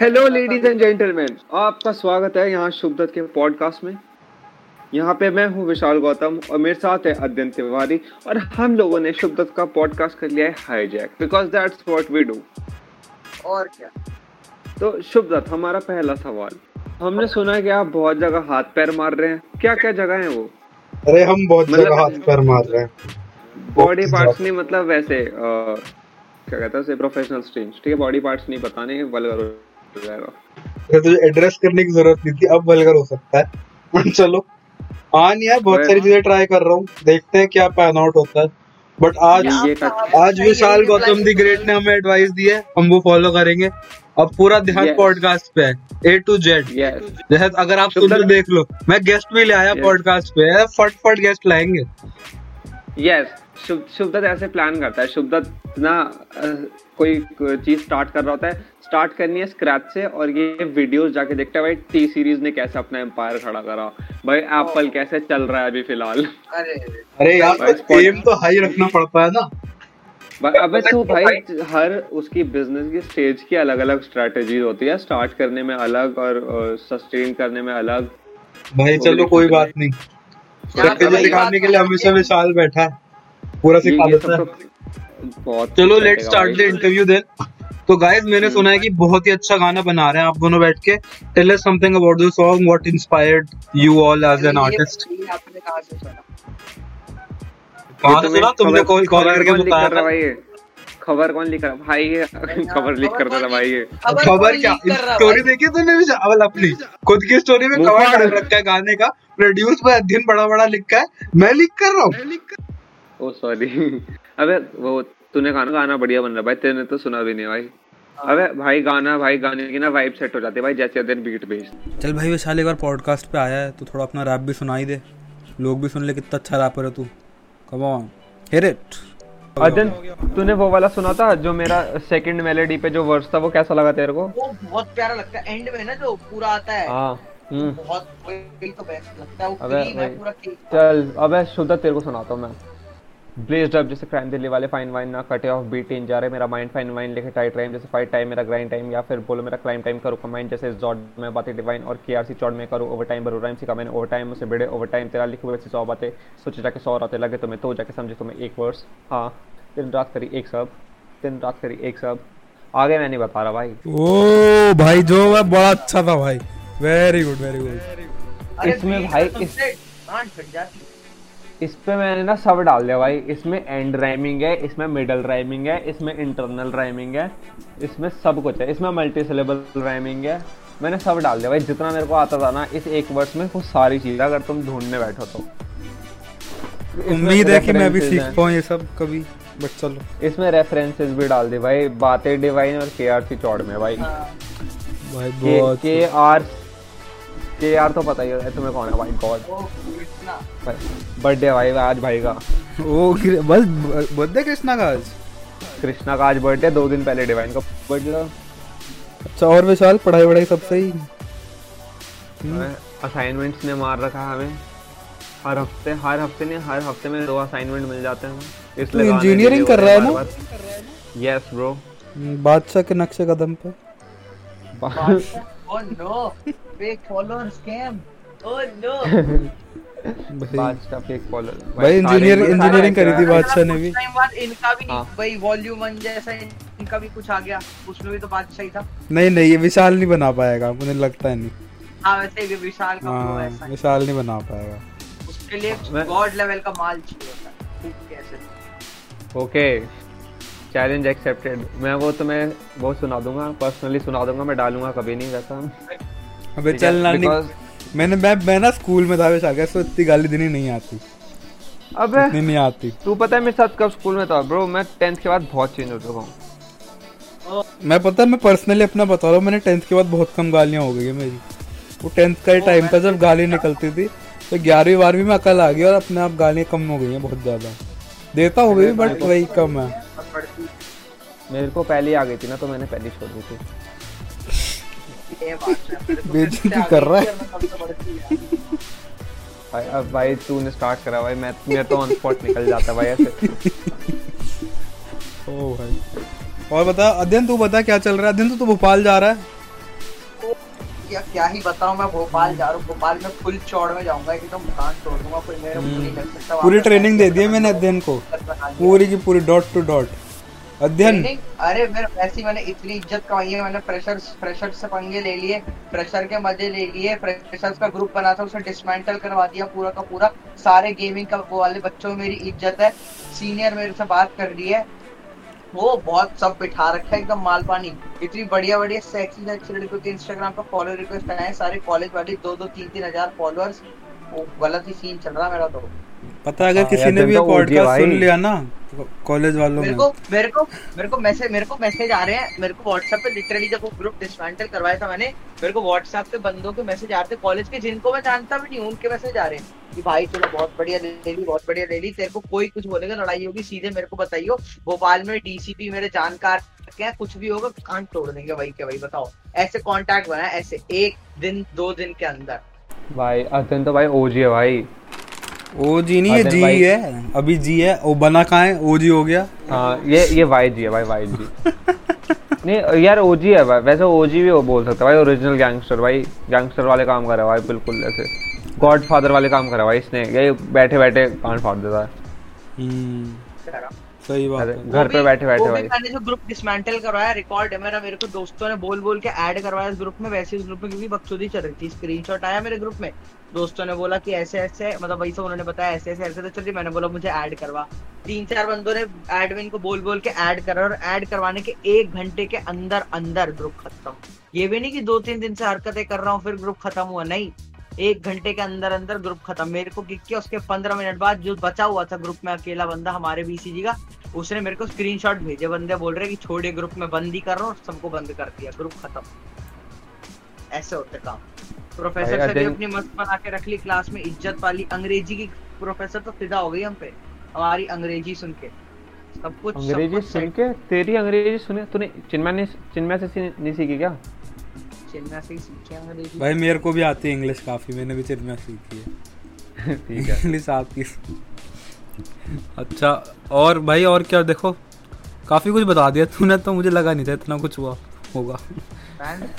Hello ladies and gentleman आपका स्वागत है यहाँ शुभदत्त के पॉडकास्ट में। यहाँ पे मैं हूँ विशाल गौतम और मेरे साथ है अध्ययन तिवारी और हम लोगों ने शुभदत्त का पॉडकास्ट कर लिया है hijack because that's what we do और क्या? तो शुभदत्त हमारा पहला सवाल। हमने सुना है कि आप बहुत जगह हाथ पैर मार रहे हैं। क्या क्या जगह है वो? अरे हम बहुत मतलब- जगह हाथ पैर मार रहे हैं। बॉडी पार्ट्स नहीं मतलब वैसे अ, क्या कहता हैं प्रोफेशनल स्ट्रेंज ठीक है? बॉडी पार्ट्स नहीं बताने वल्गर जाएगा। तुझे एड्रेस करने की ज़रूरत नहीं थी अब वल्गर हो सकता है। बट चलो हाँ नहीं यार बहुत सारी चीज़ें ट्राई कर रहा हूँ देखते हैं क्या पैन आउट होता है। बट आज आज विशाल गौतम दी ग्रेट ने हमें एडवाइस दी है हम वो फॉलो करेंगे। अब पूरा ध्यान Yes. पॉडकास्ट पे है ए टू जेड जैसे अगर आप सुन शुभदत्त- देख लो मैं गेस्ट भी ले आया Yes. पॉडकास्ट पे फट फट गेस्ट लाएँगे। यस शुभ शुभदत्त ऐसे प्लान करता है। शुभदत्त ना कोई चीज़ स्टार्ट कर रहा होता है स्टार्ट करनी है स्क्रैच से और ये वीडियोस जाके देखता है भाई टी सीरीज़ ने कैसे अपना एम्पायर खड़ा करा। भाई एप्पल कैसे चल रहा है अभी फ़िलहाल? अरे अरे यार तो एम तो हाई रखना पड़ता है ना। अबे तू भाई हर उसकी बिज़नेस की स्टेज की अलग अलग स्ट्रेटेजी होती है स्टार्ट करने में अलग और सस्टेन करने में अलग। भाई चलो कोई बात नहीं। यहाँ पे दिखाने के लिए हमेशा विशाल बैठा है पूरा सिखा देता है। तो बहुत चलो कुछ लेट करेगा स्टार्ट द इंटरव्यू देन तो गाइस मैंने सुना है कि बहुत ही अच्छा गाना बना रहे हैं आप दोनों बैठ के। Tell us something about the song what inspired you all as an artist आपने कहाँ से सुना? कहाँ से सुना? तुमने खबर- कॉल कॉल करके बताया रहा था भाई खबर कौन लिख रहा भाई ये खबर लीक खबर करता था भाई ये। खबर क्या? कर रहा स्टोरी? देखी तूने भी? चावल अपनी। खुद की स्टोरी में कवर। डाल रखा है गाने का। प्रोड्यूस बाय अध्ययन बड़ा बड़ा लिखा है। मैं लिख कर रहा हूँ। ओ सॉरी अबे वो तूने कहा ना गाना बढ़िया बन रहा है। भाई तेने तो सुना भी नहीं भाई। अबे भाई गाना भाई गाने की ना वाइब सेट हो जाती है भाई जैसे दिन बीट भेज चल भाई विशाल एक बार पॉडकास्ट पे आया है तो थोड़ा अपना रैप भी सुनाई दे। लोग भी सुन ले कितना अच्छा रैपर है तू। कम ऑन हियर इट अदन तूने वो वाला सुना था जो मेरा सेकंड मेलोडी पे जो वर्स था वो कैसा लगा तेरे को? वो बहुत प्यारा लगता है। एंड में ना जो पूरा आता है हाँ हम्म। बहुत वही तो बेस्ट लगता है। वो अबे क्लीन पूरा चल अबे शुद्ध तेरे को सुनाता हूँ मैं। ब्लेज्ड अप जैसे क्राइम दिल्ली वाले फाइन वाइन ना कटे ऑफ़ बीट इन जा रहे मेरा माइंड फाइन वाइन लिखे टाइट टाइम जैसे फाइट टाइम मेरा ग्राइंड टाइम या फिर बोलो मेरा क्लाइम टाइम करो कमाइंड जैसे जॉर्ड में बातें डिवाइन और केआरसी चौड़ में करो ओवर टाइम बरो राइम सिखा मैंने ओवर टाइम मुझसे बड़े ओवर टाइम तेरा लिखे हुए सौ बातें सोचे जाके सौ रातें लगे तुम्हें तो जाके समझे तुम्हें एक वर्स हाँ दिन रात करी एक सब दिन रात करी एक सब आगे मैं नहीं बता रहा भाई। ओ भाई जो है बड़ा अच्छा था भाई। वेरी गुड वेरी गुड इसमें भाई इस- से गांड फट जाती इस पे मैंने ना सब डाल दिया भाई। इसमें एंड राइमिंग है इसमें मिडल राइमिंग है इसमें इंटरनल राइमिंग है इसमें सब कुछ है। इसमें मल्टी सिलेबल राइमिंग है। मैंने सब डाल दिया भाई। जितना मेरे को आता था ना इस एक वर्ष में वो सारी चीज़ें अगर तुम ढूँढने बैठो तो। उम्मीद है कि मैं भी सीख पाऊँ ये सब कभी बट चलो। इसमें रेफरेंसेस भी डाल दी भाई। बातें डिवाइन और के आर सी चौड़ में भाई। हाँ, भाई के बहुत के आर के आर तो पता ही है तुम्हें कौन है? भाई गॉड बर्थडे भाई आज भाई का। ओ बस बर्थडे कृष्णा का आज? कृष्णा का आज बर्थडे दो दिन पहले डिवाइन का बर्थडे अच्छा और विशाल पढ़ाई वढ़ाई सब सही? असाइनमेंट्स ने मार रखा है हमें। हर हफ़्ते हर हफ़्ते नहीं हर हफ़्ते में दो असाइनमेंट मिल जाते हैं तू engineering कर रहा है ना? यस ब्रो हम्म, बादशाह के नक्शे कदम पे। Oh no! Fake follower scam! Oh no! भाई। इंजीनियर इंजीनियरिंग करी थी बादशाह ने भी। इनका भी हाँ। भाई वॉल्यूम वन जैसा इनका भी कुछ आ गया। उसमें भी तो बादशाह ही था। नहीं नहीं ये विशाल नहीं बना पाएगा। मुझे लगता है नहीं। हाँ वैसे भी विशाल का हाँ ऐसा विशाल नहीं बना पाएगा। उसके लिए गॉड लेवल का माल चाहिए होता कैसे ओके। चैलेंज एक्सेप्टेड मैं वो तुम्हें बहुत सुना दूँगा। पर्सनली सुना दूँगा मैं डालूँगा कभी नहीं वैसा। अबे चल है, नानी मैंने मैं मैं ना स्कूल में था विशाल का सो इतनी गाली देनी नहीं आती। अबे इतनी नहीं आती। तू पता है मेरे साथ कब स्कूल में था ब्रो मैं टेंथ के बाद बहुत चेंज हो चुका हूँ। मैं पता है मैं पर्सनली अपना बता रहा हूँ मैंने टेंथ के बाद बहुत कम गालियाँ हो गई है मेरी। वो टेंथ का ही टाइम था जब गाली निकलती थी तो ग्यारहवीं बारहवीं में अकल आ गई और अपने आप गालियाँ कम हो गई हैं बहुत ज़्यादा। देता हो गई बट वही कम है। मेरे को पहले आ गई थी ना तो मैंने पहले छोड़ दी थी। बेइज्जती सबसे कर रहा है। बढ़ती है। भाई अब भाई तूने स्टार्ट करा भाई मैं मेरे तो ऑन स्पॉट निकल जाता भाई ऐसे। ओ भाई। और बता अध्ययन तू बता क्या चल रहा है? अध्ययन तू तो भोपाल जा रहा है। क्या क्या ही बताऊँ मैं भोपाल जा रहा हूँ। भोपाल में फुल चौड़ में जाऊँगा एकदम कान तोड़ दूँगा कोई मेरे को नहीं लग सकता पूरी ट्रेनिंग दे दी है मैंने अध्ययन को। पूरी की पूरी डॉट टू डॉट अध्ययन। अरे मेरे वैसे मैंने इतनी इज़्ज़त कमाई है, मैंने फ्रेशर फ्रेशर से पंगे ले लिए फ्रेशर के मज़े ले लिए फ्रेशर्स का ग्रुप बना था उसे डिसमेंटल करवा दिया पूरा का पूरा। सारे गेमिंग का वो वाले बच्चों में मेरी इज़्ज़त है सीनियर मेरे से बात कर रही है। वो बहुत सब बिठा रखा है, एकदम माल पानी। इतनी बढ़िया बढ़िया सेक्सी लड़कियों के इंस्टाग्राम पर फॉलो रिक्वेस्ट आए सारे कॉलेज वाले दो दो तीन तीन हज़ार फॉलोअर्स गलत ही सीन चल रहा है मेरा तो। पता है अगर हाँ, किसी ने भी ये तो पॉडकास्ट सुन। लिया ना कॉलेज वालों मेरे को मेरे को मेरे को मैसेज मेरे को मैसेज आ रहे हैं मेरे को व्हाट्सएप पे लिटरली जब वो ग्रुप डिसमेंटल करवाया था मैंने मेरे को व्हाट्सएप पे बंदों के मैसेज आ रहे थे कॉलेज के जिनको मैं जानता भी नहीं उनके मैसेज आ रहे हैं कि भाई चलो बहुत बढ़िया ले ली बहुत बढ़िया ले ली तेरे को कोई कुछ बोलेगा लड़ाई होगी सीधे मेरे को बताइयो भोपाल में डीसीपी मेरे जानकार के हैं कुछ भी होगा कान तोड़ देंगे भाई के भाई बताओ। ऐसे कांटेक्ट बना है, ऐसे एक दिन दो दिन के अंदर। भाई अध्ययन तो भाई ओजी है भाई। ओ जी नहीं ये जी है अभी जी है वो बना कहाँ है? ओ जी हो गया। हाँ ये ये वाई जी है भाई वाई जी नहीं यार ओजी है भाई वैसे ओजी भी वो बोल सकता है भाई ओरिजिनल गैंगस्टर भाई। गैंगस्टर वाले काम कर रहा है भाई बिल्कुल ऐसे। गॉड फादर वाले काम कर रहा है भाई इसने। ये बैठे बैठे कान फाड़ देता है। हम्म। सही बात है। घर पे बैठे बैठे भाई। मैंने जो ग्रुप डिसमेंटल करवाया रिकॉर्ड है मेरा मेरे को दोस्तों ने बोल बोल के ऐड करवाया इस ग्रुप में वैसे इस ग्रुप में क्योंकि बकचोदी चल रही थी। स्क्रीनशॉट आया मेरे ग्रुप में। दोस्तों ने बोला कि ऐसे ऐसे मतलब वही सब उन्होंने बताया ऐसे ऐसे ऐसे। तो चलिए मैंने बोला मुझे ऐड करवा। तीन चार बंदों ने एडमिन को बोल बोल के ऐड करा और ऐड करवाने के एक घंटे के अंदर अंदर ग्रुप खत्म। ये भी नहीं कि दो तीन दिन से हरकतें कर रहा हूँ फिर ग्रुप खत्म हुआ। नहीं एक घंटे के अंदर अंदर ग्रुप खत्म। मेरे को किक किया उसके पंद्रह मिनट बाद जो बचा हुआ था ग्रुप में अकेला बंदा हमारे बीसीजी का उसने मेरे को स्क्रीनशॉट भेजे बंदे बोल रहे कि छोड़िए ग्रुप में बंद ही कर रहा हूँ सबको बंद कर दिया ग्रुप खत्म। ऐसे होते काम। प्रोफेसर भाई, से भी अपनी मस्त बना के रख ली क्लास में इज़्ज़त वाली। अंग्रेज़ी की प्रोफेसर तो फिदा हो गई हम पे हमारी अंग्रेज़ी सुन के। सब कुछ सब अंग्रेज़ी कुछ सुन के? तेरी अंग्रेज़ी सुने तूने चिन्मय ने चिन्मय से सी- नहीं सीखी क्या? चेन्नई से ही सीखे अंग्रेज़ी। भाई मेरे को भी आती है इंग्लिश काफ़ी मैंने भी चिन्मय सीखी है। ठीक है। इंग्लिश आती है। अच्छा और भाई और क्या? देखो काफ़ी कुछ बता दिया तूने तो मुझे लगा नहीं था इतना कुछ हुआ होगा।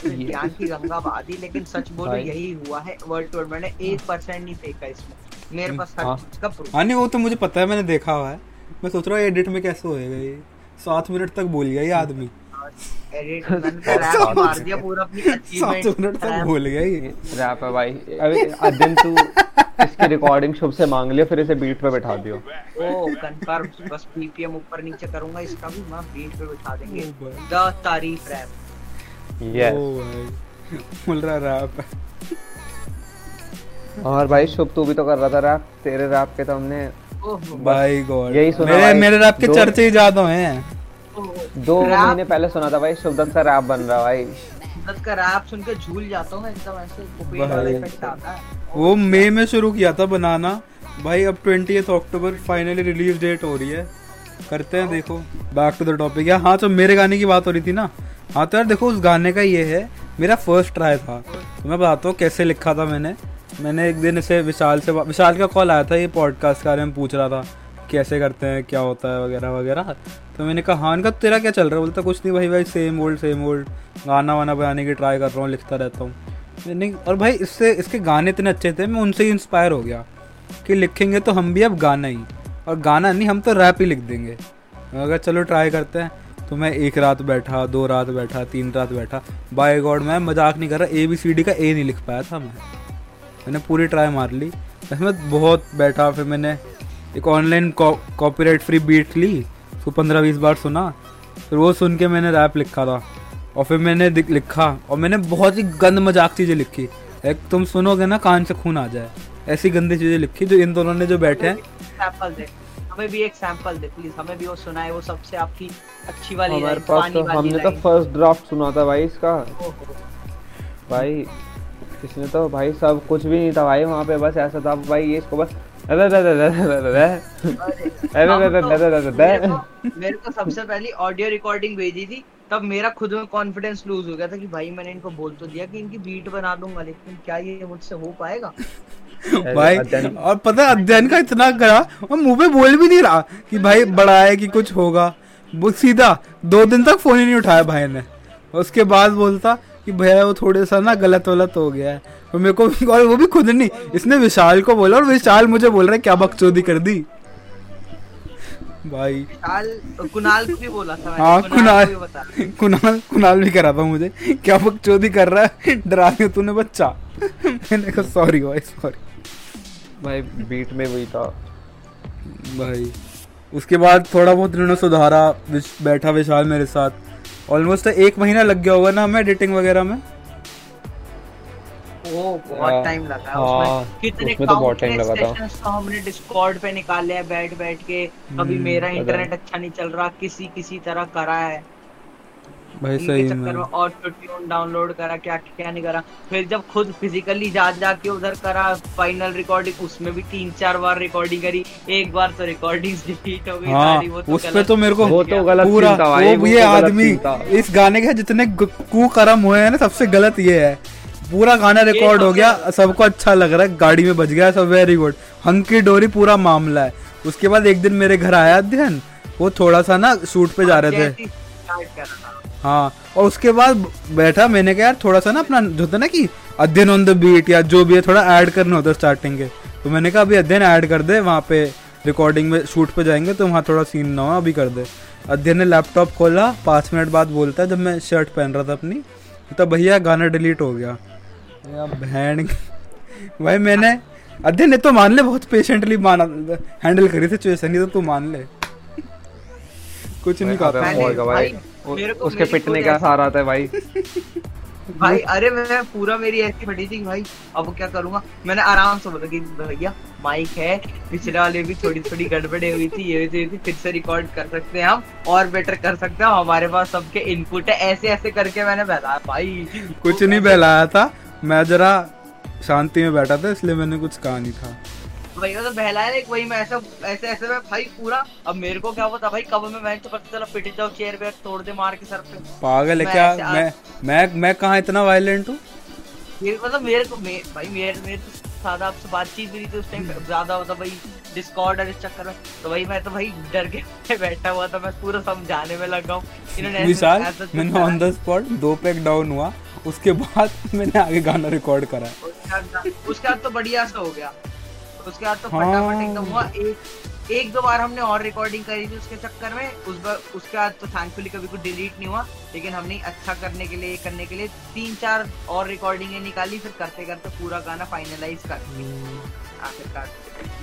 ज्ञान की गंगा बहा दी लेकिन सच बोलो यही हुआ है वर्ड टू वर्ड मैंने एक परसेंट नहीं फेंका इसमें। मेरे पास हर हाँ। चीज़ का proof हाँ नहीं वो तो मुझे पता है मैंने देखा हुआ है। मैं सोच रहा हूँ एडिट में कैसे होएगा ये? सात मिनट तक बोल गया ये आदमी। एडिट मार दिया पूरा अपनी सात मिनट तक अचीवमेंट बोल गया ये। रैप है भाई। अभी अध्ययन तू इसकी रिकॉर्डिंग शुभ से मांग लियो फिर इसे बीट पे बैठा दियो। ओ कंफर्म बस पीपीएम ऊपर नीचे करूँगा इसका भी मैं बीट पे बिठा देंगे। द तारीफ़ रैप यस ओ भाई बोल रहा रैप और भाई शुभ तू भी तो कर रहा था रैप तेरे रैप के तो हमने बाय गॉड यही सुना मेरे भाई। मेरे रैप के चर्चे ही ज़्यादा हैं। दो महीने पहले सुना था भाई शुभदत्त का रैप बन रहा भाई। दत्त का रैप सुन के झूल जाता हूँ एकदम ऐसे वाला इफ़ेक्ट आता है। वो मई में शुरू किया था बनाना। भाई अब twenty October finally release date हो रही है। करते हैं देखो। बैक टू द टॉपिक यार हाँ तो मेरे गाने की बात हो रही थी ना? हाँ तो यार देखो उस गाने का ये है मेरा फ़र्स्ट ट्राई था। तो मैं बताता हूँ कैसे लिखा था मैंने। मैंने एक दिन इसे विशाल से विशाल का कॉल आया था ये पॉडकास्ट के बारे में पूछ रहा था। कैसे करते हैं, क्या होता है वगैरह वगैरह। तो मैंने कहा हाँ इनका तेरा क्या चल रहा है? बोलता, कुछ नहीं भाई भाई सेम ओल्ड सेम ओल्ड गाना वाना बनाने की ट्राई कर रहा हूँ, लिखता रहता हूँ। मैंने, और भाई, इससे, इसके गाने इतने अच्छे थे, मैं उनसे ही इंस्पायर हो गया कि लिखेंगे तो हम भी अब गाना ही। और गाना नहीं, हम तो रैप ही लिख देंगे। अगर चलो ट्राई करते हैं तो मैं एक रात बैठा, दो रात बैठा, तीन रात बैठा। बाय गॉड मैं मज़ाक नहीं कर रहा ए बी सी डी का ए नहीं लिख पाया था मैं। मैंने पूरी ट्राई मार ली। मैं बहुत बैठा, फिर मैंने एक ऑनलाइन कॉपीराइट फ्री बीट ली उसको पंद्रह बीस बार सुना फिर वो सुन के मैंने रैप लिखा था। और फिर मैंने लिखा और मैंने बहुत ही गंद मज़ाक चीज़ें लिखी। एक तुम सुनोगे ना कान से खून आ जाए। ऐसी गंदी चीज़ें लिखी जो इन दोनों ने जो बैठे हैं। हमें भी एक सैंपल दे प्लीज़ हमें भी वो सुनाए वो सबसे आपकी अच्छी वाली हमारे पास पानी तो हमने तो फ़र्स्ट ड्राफ्ट सुना था भाई इसका। भाई इसने तो भाई सब कुछ भी नहीं था भाई वहाँ पे बस ऐसा था भाई ये इसको बस अरे अरे अरे अरे अरे अरे अरे हम अरे अरे अरे मेरे अरे को- सबसे पहली ऑडियो रिकॉर्डिंग भेजी थी तब मेरा खुद में कॉन्फिडेंस लूज हो गया था कि भाई मैंने इनको बोल तो दिया कि इनकी बीट बना दूँगा लेकिन क्या ये मुझसे हो पाएगा? भाई और पता है अध्ययन का इतना करा और मुँह पे बोल भी नहीं रहा कि भाई बड़ा है कि कुछ होगा। वो सीधा दो दिन तक फ़ोन ही नहीं उठाया भाई ने। उसके बाद बोलता कि कि भैया वो थोड़े सा ना गलत वलत हो गया है। और मेरे को और वो भी खुद नहीं इसने विशाल को बोला और विशाल मुझे बोल रहा है क्या बकचोदी कर दी? भाई। विशाल कुणाल को भी बोला था हाँ को कुणाल। भी बता। कुणाल कुणाल भी करा था मुझे। क्या बकचोदी कर रहा है? डरा दिया तूने बच्चा? मैंने कहा सॉरी भाई सॉरी भाई बीट में वही था। भाई। उसके बाद थोड़ा बहुत इन्होंने सुधारा बैठा विशाल मेरे साथ। ऑलमोस्ट एक महीना लग गया होगा ना हमें एडिटिंग वगैरह में? ओ बहुत हाँ, टाइम लगा हाँ, उसमें कितने उसमें तो बहुत time लगा था। तो हमने डिस्कॉर्ड पे निकाले हैं बैठ बैठ के। कभी हम्म, मेरा इंटरनेट अच्छा नहीं चल रहा किसी किसी तरह करा है। भाई सही में। और ट्यून डाउनलोड करा क्या क्या नहीं करा। फिर जब खुद फिजिकली जा जाके उधर करा फाइनल रिकॉर्डिंग उसमें भी तीन चार बार रिकॉर्डिंग करी। एक बार तो रिकॉर्डिंग डिलीट हो गई हाँ सारी वो तो उस पे गलत तो मेरे को वो तो गलत पूरा वो वो ये तो आदमी। इस गाने के जितने कू करम हुए हैं ना सबसे गलत ये है। पूरा गाना रिकॉर्ड हो गया सबको अच्छा लग रहा है गाड़ी में बज गया सब वेरी गुड हंकी डोरी पूरा मामला है। उसके बाद एक दिन मेरे घर आया अध्ययन वो थोड़ा सा ना शूट पे जा रहे थे। ही और उसके बाद बैठा मैंने कहा यार थोड़ा सा ना अपना जो था ना कि अध्ययन ऑन द बीट या जो भी है थोड़ा ऐड करना होता है स्टार्टिंग के। तो मैंने कहा अभी अध्ययन ऐड कर दे वहाँ पे रिकॉर्डिंग में शूट पे जाएँगे तो वहाँ थोड़ा सीन ना हो अभी कर दे। अध्ययन ने लैपटॉप खोला पाँच मिनट बाद बोलता है जब मैं शर्ट पहन रहा था अपनी तो भैया गाना डिलीट हो गया। बहन। भाई मैंने अध्ययन ने तो मान ले बहुत पेशेंटली माना हैंडल करी सिचुएशन नहीं तो तू मान ले। कुछ नहीं कहता मैंने- भाई भाई, उसके पिटने का सहारा था भाई। भाई अरे मैं पूरा मेरी ऐसी फटी थी भाई अब क्या करूँगा? मैंने आराम से बोला कि भैया माइक है पिछले वाले भी थोड़ी थोड़ी गड़बड़े हुई थी ये हुई थी, ये थी फिर से रिकॉर्ड कर सकते हैं हम और बेटर कर सकते हैं हमारे पास सबके इनपुट है ऐसे ऐसे करके मैंने बहलाया। भाई कुछ नहीं बहलाया था। मैं जरा शांति में बैठा था इसलिए मैंने कुछ कहा नहीं था। भाई तो बहलाया नहीं वही मैं ऐसा ऐसे ऐसे में भाई पूरा अब मेरे को क्या पता भाई कब मैं मैच पता चला पिट जाओ चेयर पे तोड़ दे मार के सर पे। पागल है मैं क्या? मैं मैं मैं कहाँ इतना वायलेंट हूँ? ये मतलब मेरे को मे, भाई मेरे मेरे तो सादा आपसे बातचीत भी नहीं थी उस टाइम ज़्यादा होता भाई डिस्कॉर्ड और इस चक्कर में। तो भाई मैं तो भाई डर के बैठा हुआ था मैं पूरा समझाने में लगा हूँ। इन्होंने मैंने ऑन द स्पॉट दो पैक डाउन हुआ। उसके बाद मैंने आगे गाना रिकॉर्ड करा। उसके बाद उसके बाद तो बढ़िया सा हो गया। उसके बाद तो हाँ। फटाफट एकदम हुआ। एक एक दो बार हमने और रिकॉर्डिंग करी थी उसके चक्कर में। उस बार उसके बाद तो थैंकफुली कभी कुछ डिलीट नहीं हुआ। लेकिन हमने अच्छा करने के लिए करने के लिए तीन चार और रिकॉर्डिंगें निकाली। फिर करते करते पूरा गाना फाइनलाइज कर आखिरकार।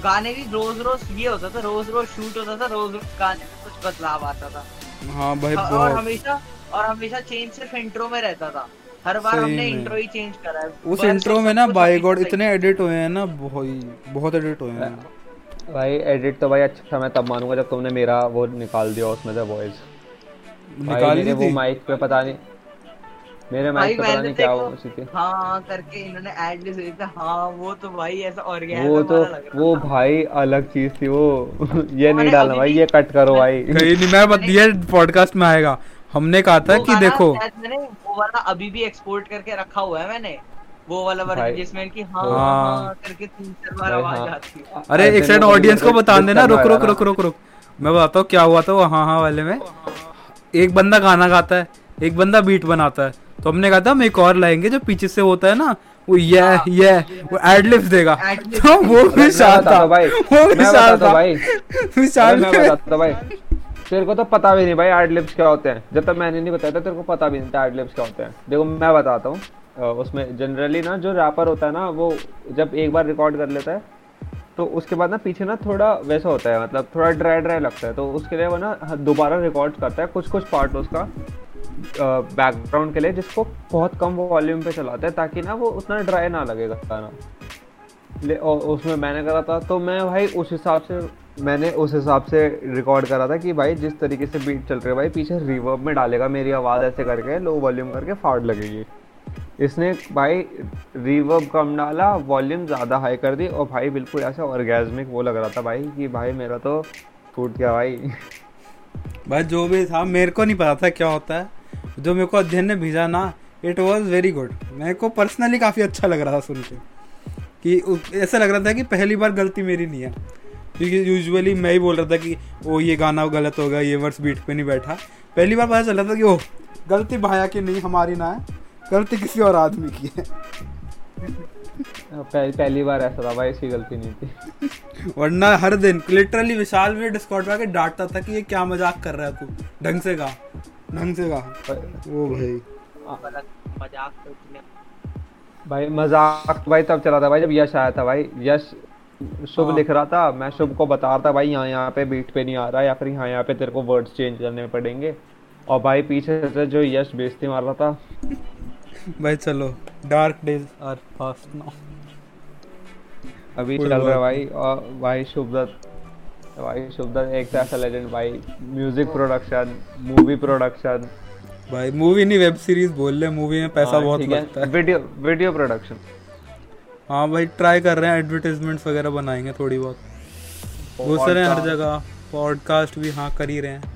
गाने भी रोज रोज ये होता था रोज रोज शूट होता था रोज रोज गाने में कुछ बदलाव आता था। हाँ भाई और हमेशा और हमेशा चेंज सिर्फ़ इंट्रो में रहता था। हर बार हमने इंट्रो ही चेंज करा है। उस इंट्रो में ना बाय गॉड इतने एडिट हुए हैं ना बहुत बहुत एडिट हुए हैं। भाई एडिट तो भाई अच्छा मैं तब मानूँगा जब तुमने मेरा वो निकाल दिया उसमें से वॉइस निकाल ली वो माइक पे पता नहीं मेरे माइक पे पता नहीं क्या देखो, हो उसी थी हाँ करके इन्होंने एड लिस्ट भेजा था हाँ वो तो भाई ऐसा ऑर्गेनाइज वो तो वो भाई अलग चीज़ थी वो। ये नहीं डालना भाई ये कट करो भाई। कहीं नहीं मैं बत ये पॉडकास्ट में आएगा। हमने कहा था कि देखो। मैंने वो वाला अभी भी एक्सपोर्ट करके रखा हुआ है मैंने। वो वाला। वर्जन जिसमें कि हाँ हाँ। हाँ। करके तीन चार बार आवाज़ हाँ। आती है। अरे एक लोग ऑडियंस को बता देना रुक रुक रुक रुक रुक। मैं बताता हूँ क्या हुआ था वो हाँ हाँ वाले में। एक बंदा गाना गाता है एक बंदा बीट बनाता है। तो हमने कहा था हम एक और लाएँगे जो पीछे से होता है ना वो ये ये वो एडलिप्स देगा। तो वो विशाल बताता था। भाई, वो बताता हूँ था। भाई। मैं बताता भाई। तेरे को तो पता भी नहीं भाई एड लिप्स क्या होते हैं। जब तक मैंने नहीं बताया था, तेरे को पता भी नहीं था एड लिप्स क्या होते हैं। देखो, मैं बताता हूँ। उसमें जनरली ना, जो रैपर होता है ना, वो जब एक बार रिकॉर्ड कर लेता है तो उसके बाद ना पीछे ना थोड़ा वैसा होता है मतलब थोड़ा ड्राई ड्राई लगता है। तो उसके लिए वो ना दोबारा रिकॉर्ड करता है कुछ कुछ पार्ट उसका बैकग्राउंड के लिए, जिसको बहुत कम वॉल्यूम पे चलाता है, ताकि ना वो उतना ड्राई ना लगेगा गाना। उसमें मैंने करा था तो मैं भाई उस हिसाब से मैंने उस हिसाब से रिकॉर्ड करा था कि भाई जिस तरीके से बीट चल रही भाई, पीछे रिवर्ब में डालेगा मेरी आवाज़ ऐसे करके लो वॉल्यूम करके फाड़ लगेगी। इसने भाई रिवर्ब कम डाला वॉल्यूम ज़्यादा हाई कर दी और भाई बिल्कुल ऐसा ऑर्गेजमिक वो लग रहा था भाई कि भाई मेरा तो टूट गया भाई। भाई जो भी था, मेरे को नहीं पता था क्या होता है। जो मेरे को अध्ययन ने भेजा ना इट वॉज़ वेरी गुड मेरे को पर्सनली काफ़ी अच्छा लग रहा था सुन के। कि ऐसा लग रहा था कि पहली बार गलती मेरी नहीं है। क्योंकि यूजुअली मैं ही बोल रहा था कि ओ ये गाना गलत हो गया ये वर्ड्स बीट पे नहीं बैठा। पहली बार पता चला था कि ओह गलती भाया की नहीं हमारी ना है गलती किसी और आदमी की है। पह, पहली बार ऐसा था भाई इसकी गलती नहीं थी। वरना हर दिन लिटरली विशाल में डिस्कॉर्ड आके डांटता था कि ये क्या मज़ाक कर रहा है तू? ढंग से गा ढंग से गा। ओ भाई। मज़ाक तो भाई मज़ाक तो भाई तब चला था भाई जब यश आया था भाई। यश शुभ हाँ। लिख रहा था मैं शुभ को बता रहा था भाई यहाँ यहाँ पे बीट पे नहीं आ रहा या फिर यहाँ यहाँ पे तेरे को वर्ड्स चेंज करने पड़ेंगे। और भाई पीछे से जो यश बेइज्जती मार रहा था। भाई चलो dark days are past now अभी चल रहा है भाई और भाई शुभ दत्त भाई शुभ दत्त एक तो ऐसा लेजेंड भाई म्यूज़िक प्रोडक्शन मूवी प्रोडक्शन भाई मूवी नहीं वेब सीरीज़ बोल ले मूवी में पैसा बहुत लगता है। वीडियो वीडियो प्रोडक्शन हाँ भाई ट्राई कर रहे हैं एडवर्टीजमेंट्स वगैरह बनाएँगे थोड़ी बहुत। घुस रहे हैं हर जगह। पॉडकास्ट भी हाँ कर ही रहे हैं।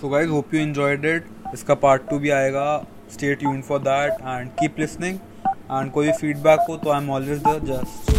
So guys hope you enjoyed it इसका पार्ट टू भी आएगा। Stay tune for that and keep listening and कोई फीडबैक हो तो I am always the just